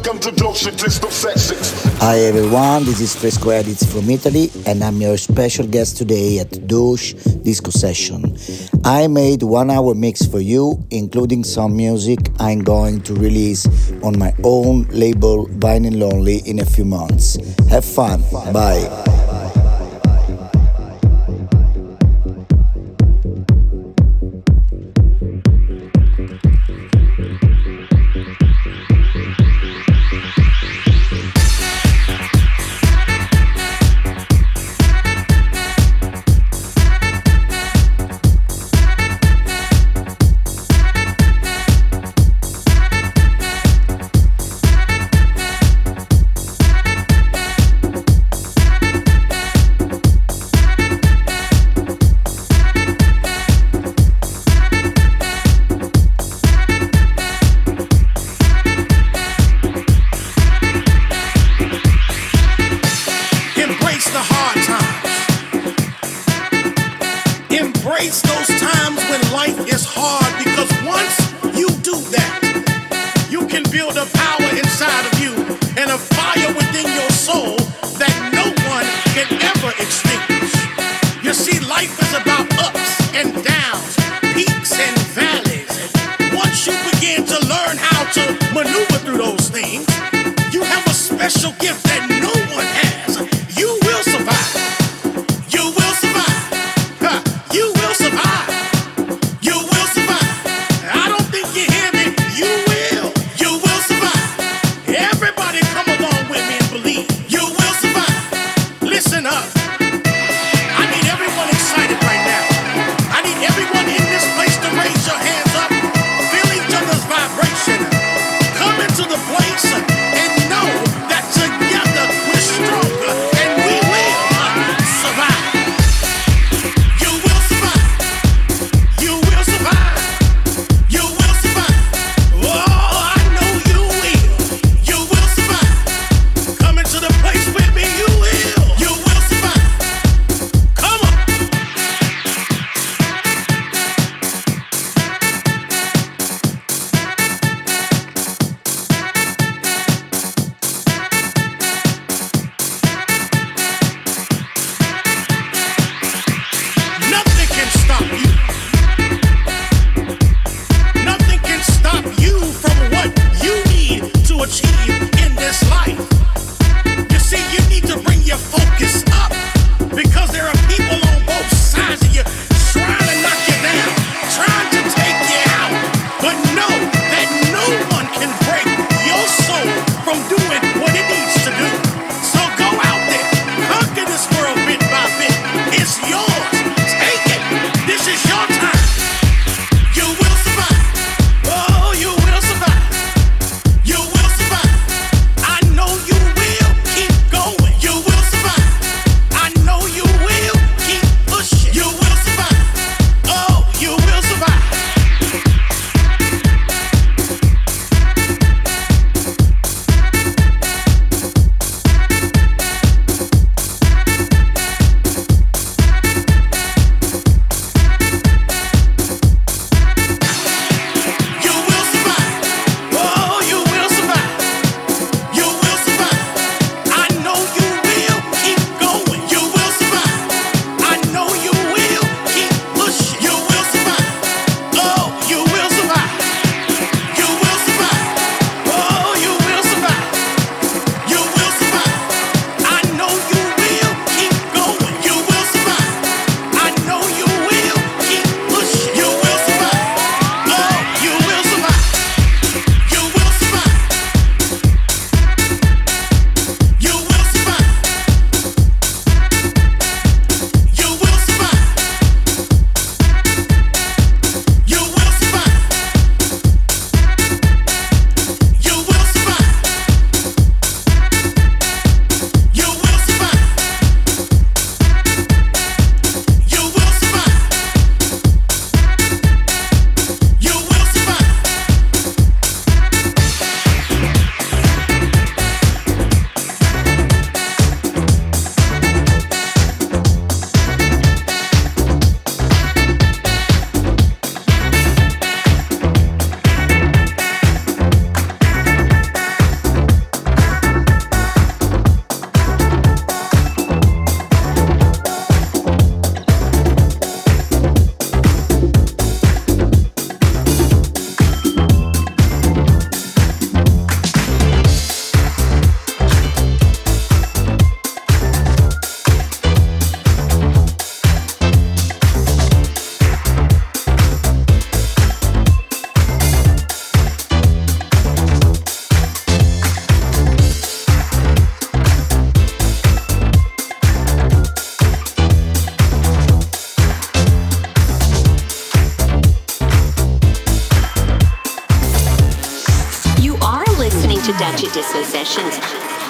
Welcome to Doche Disco Sessions. Hi everyone, this is Fresco Edits from Italy and I'm your special guest today at Doche Disco Session. I made one hour mix for you, including some music I'm going to release on my own label Vinyl Lonely in a few months. Have fun. Bye. to Dr. Disco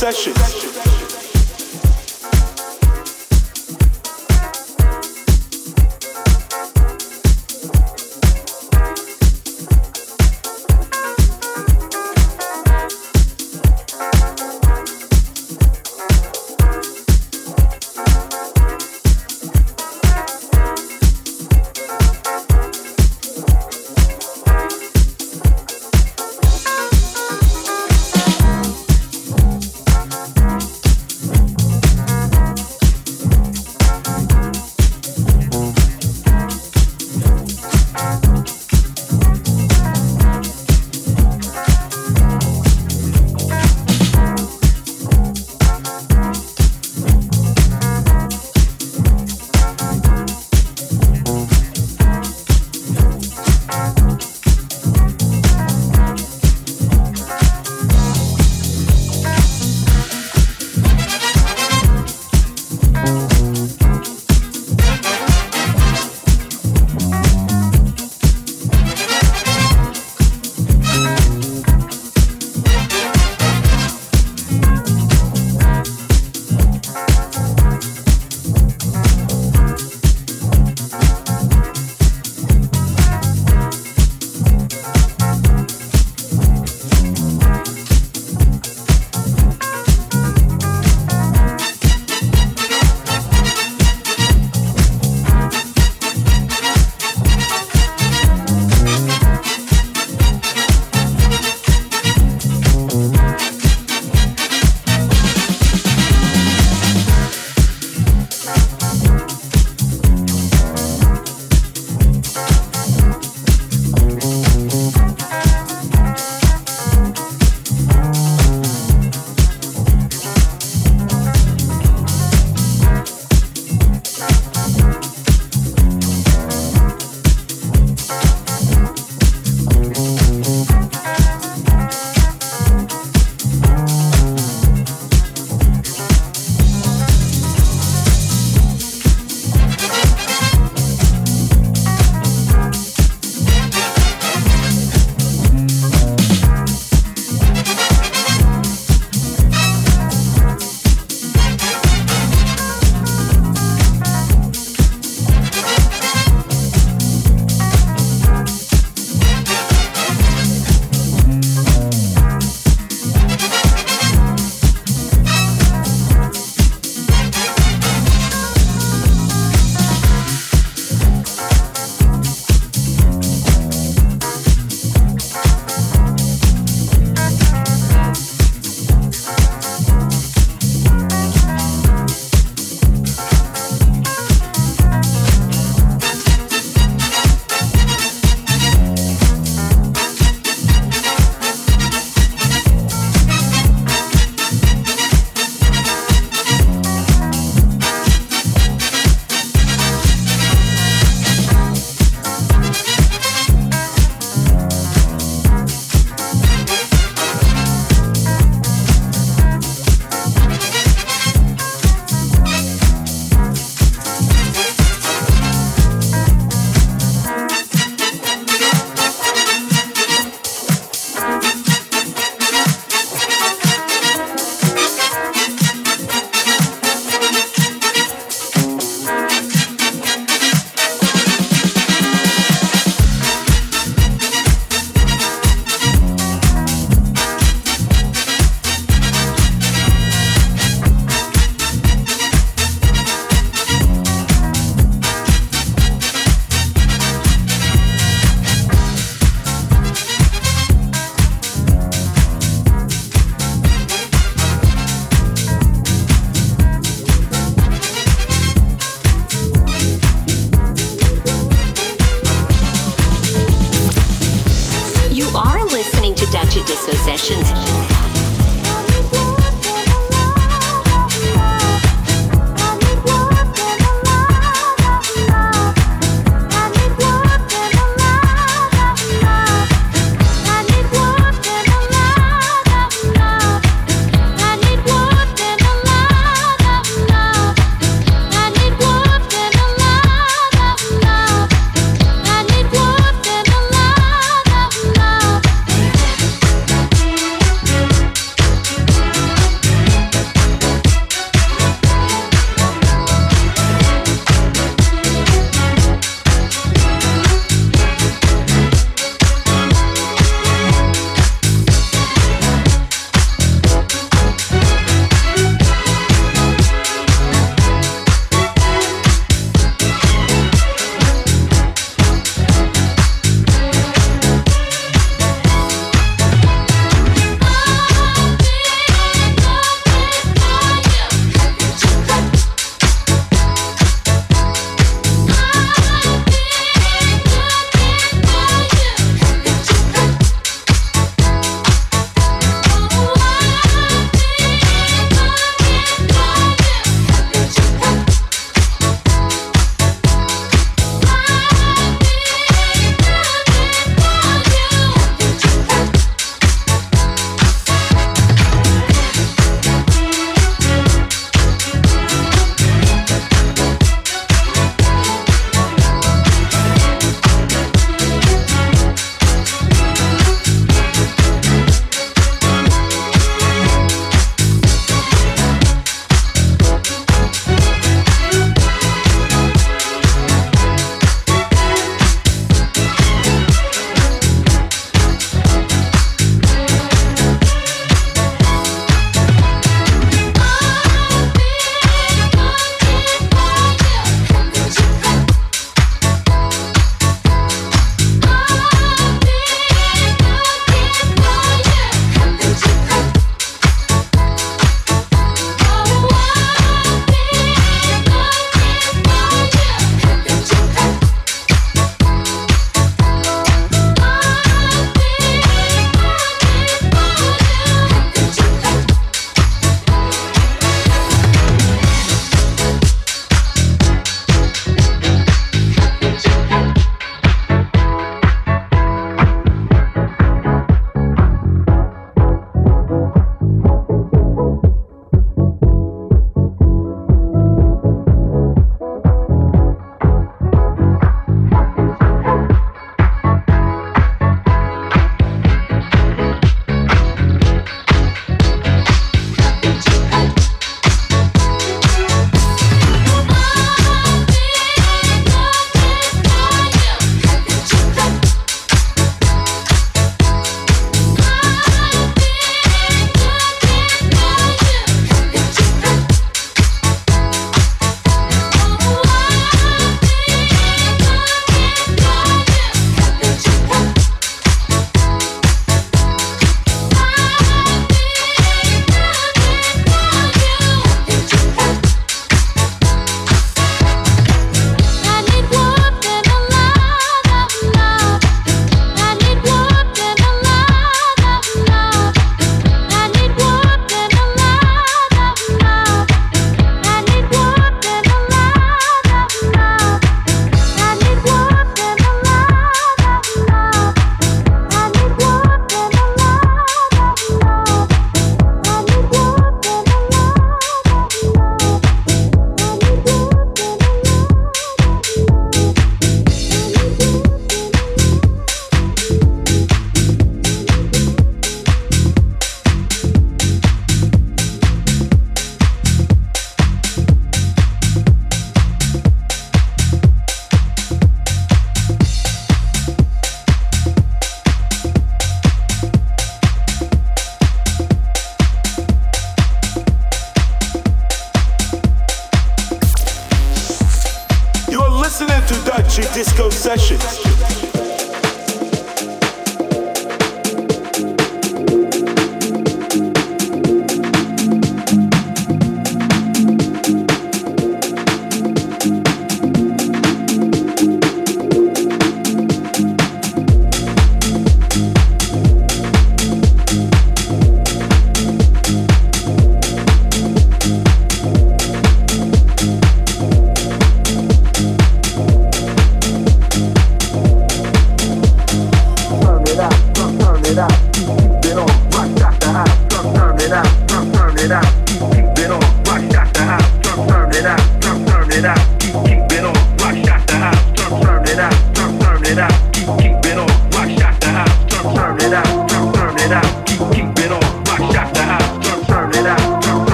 Disco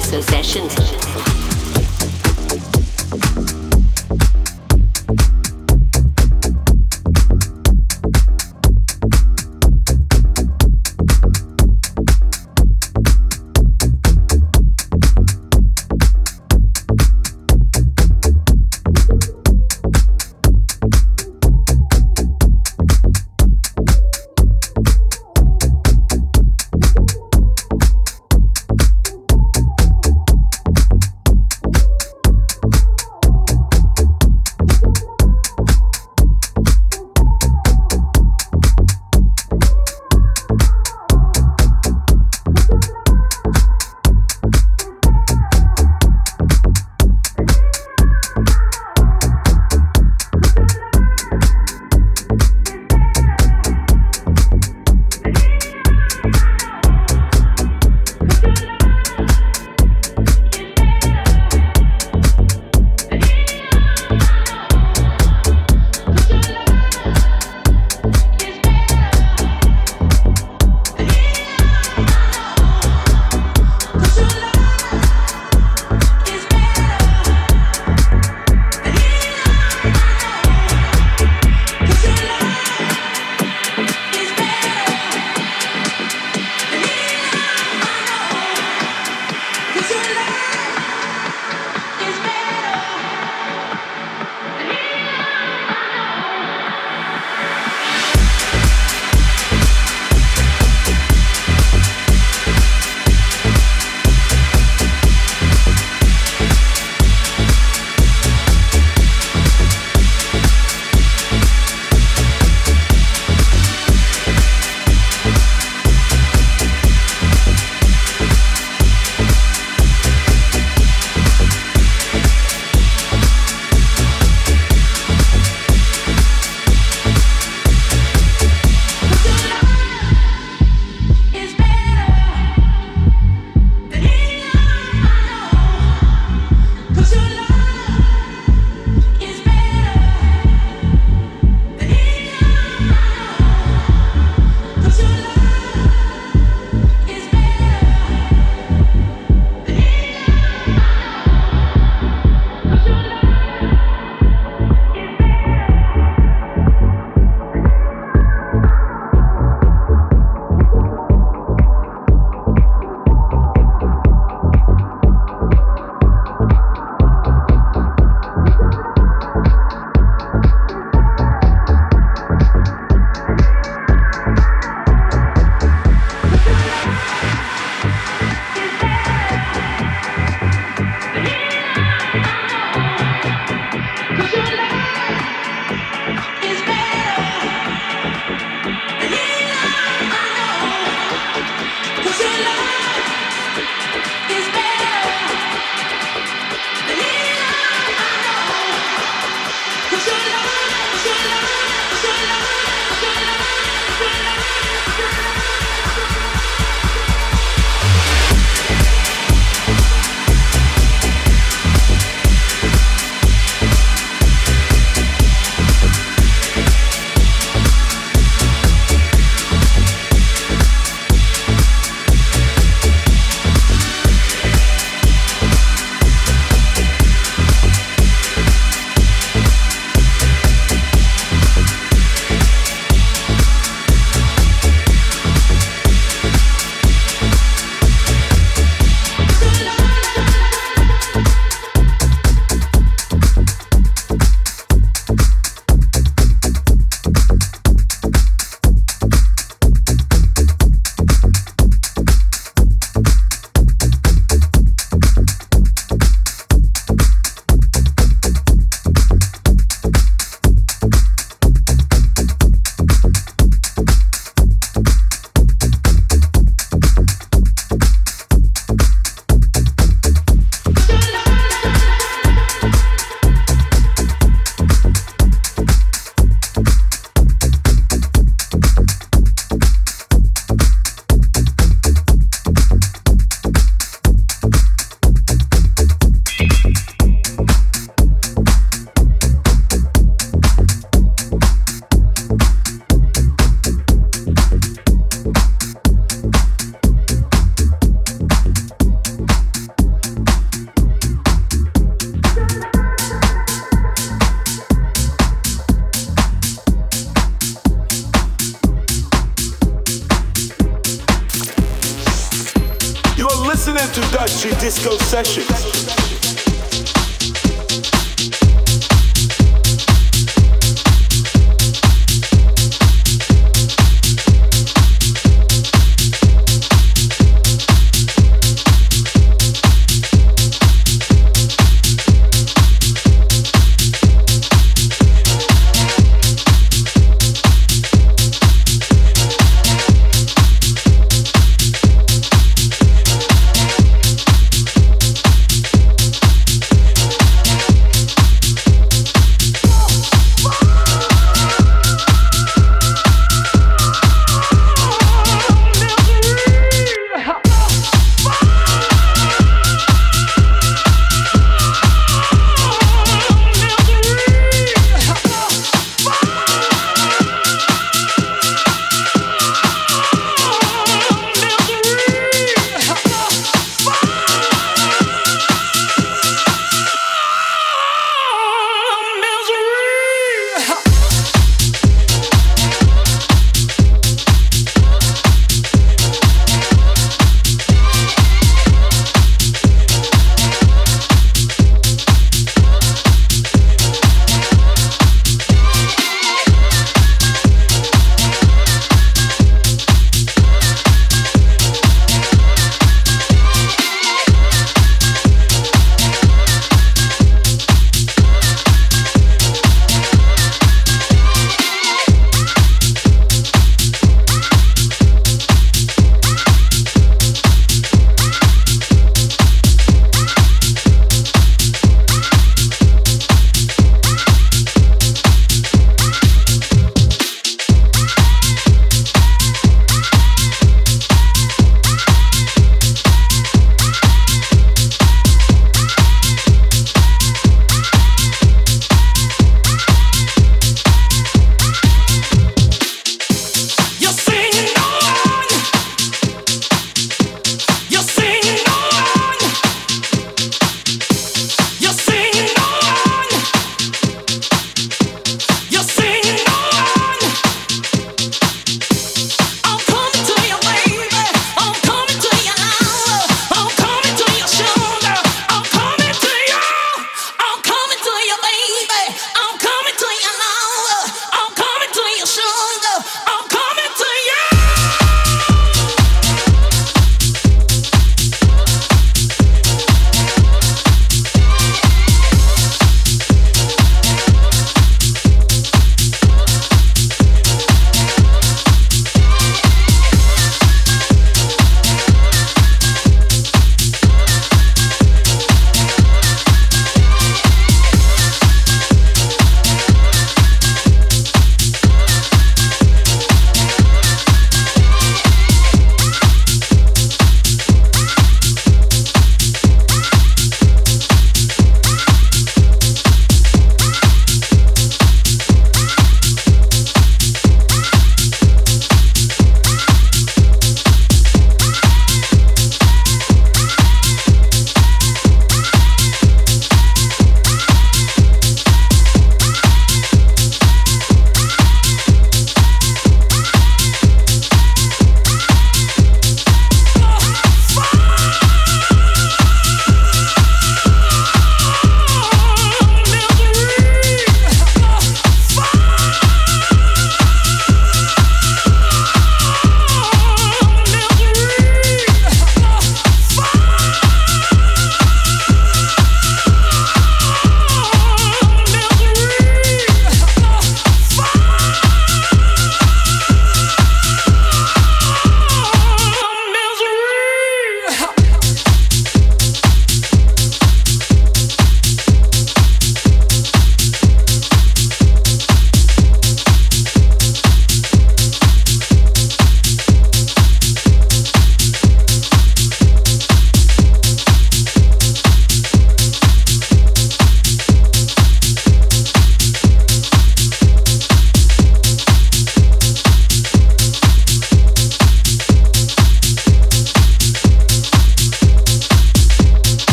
to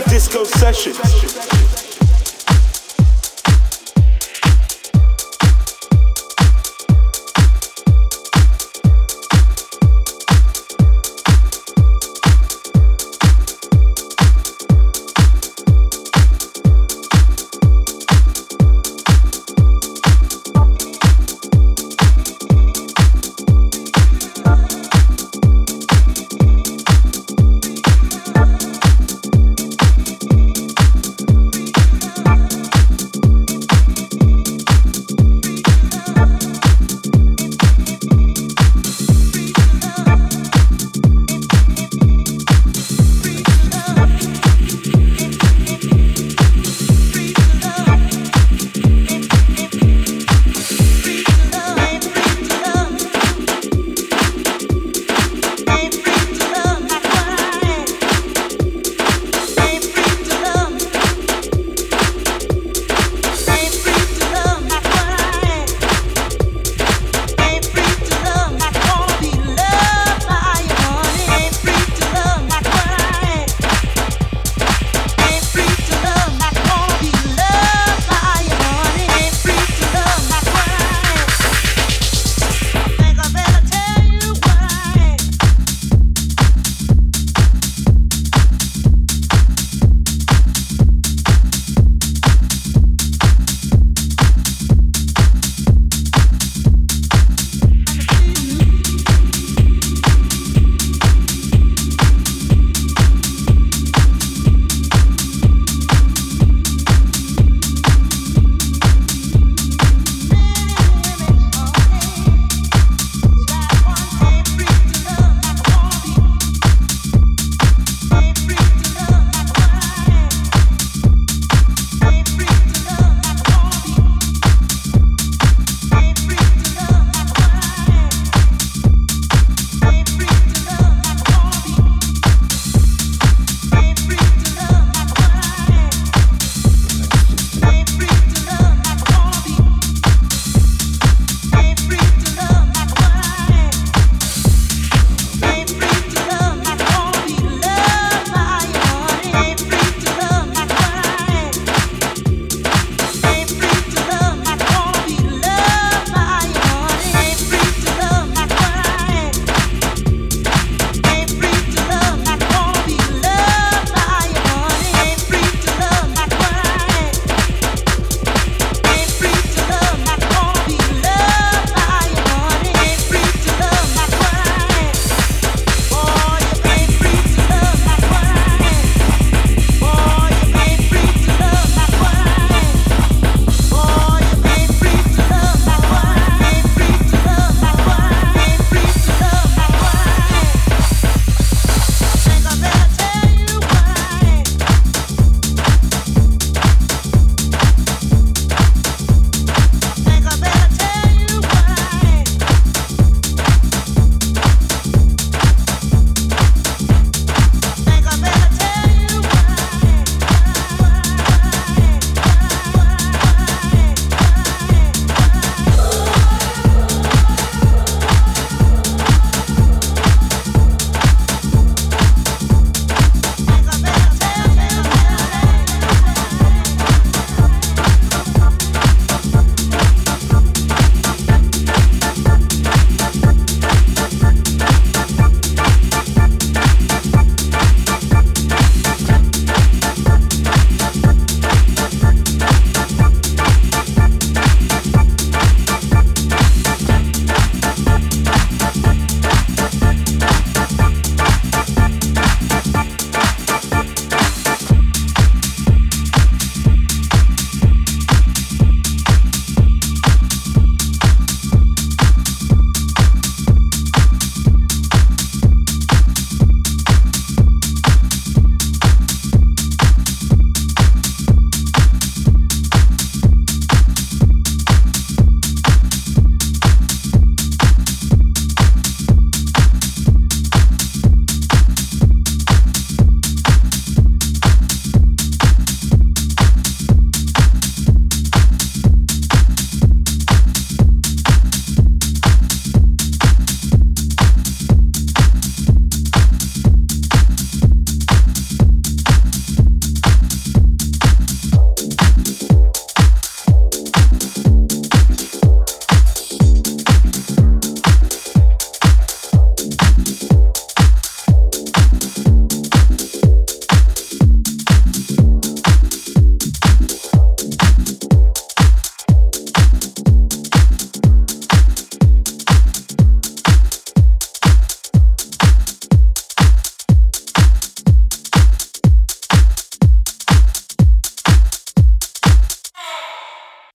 disco sessions.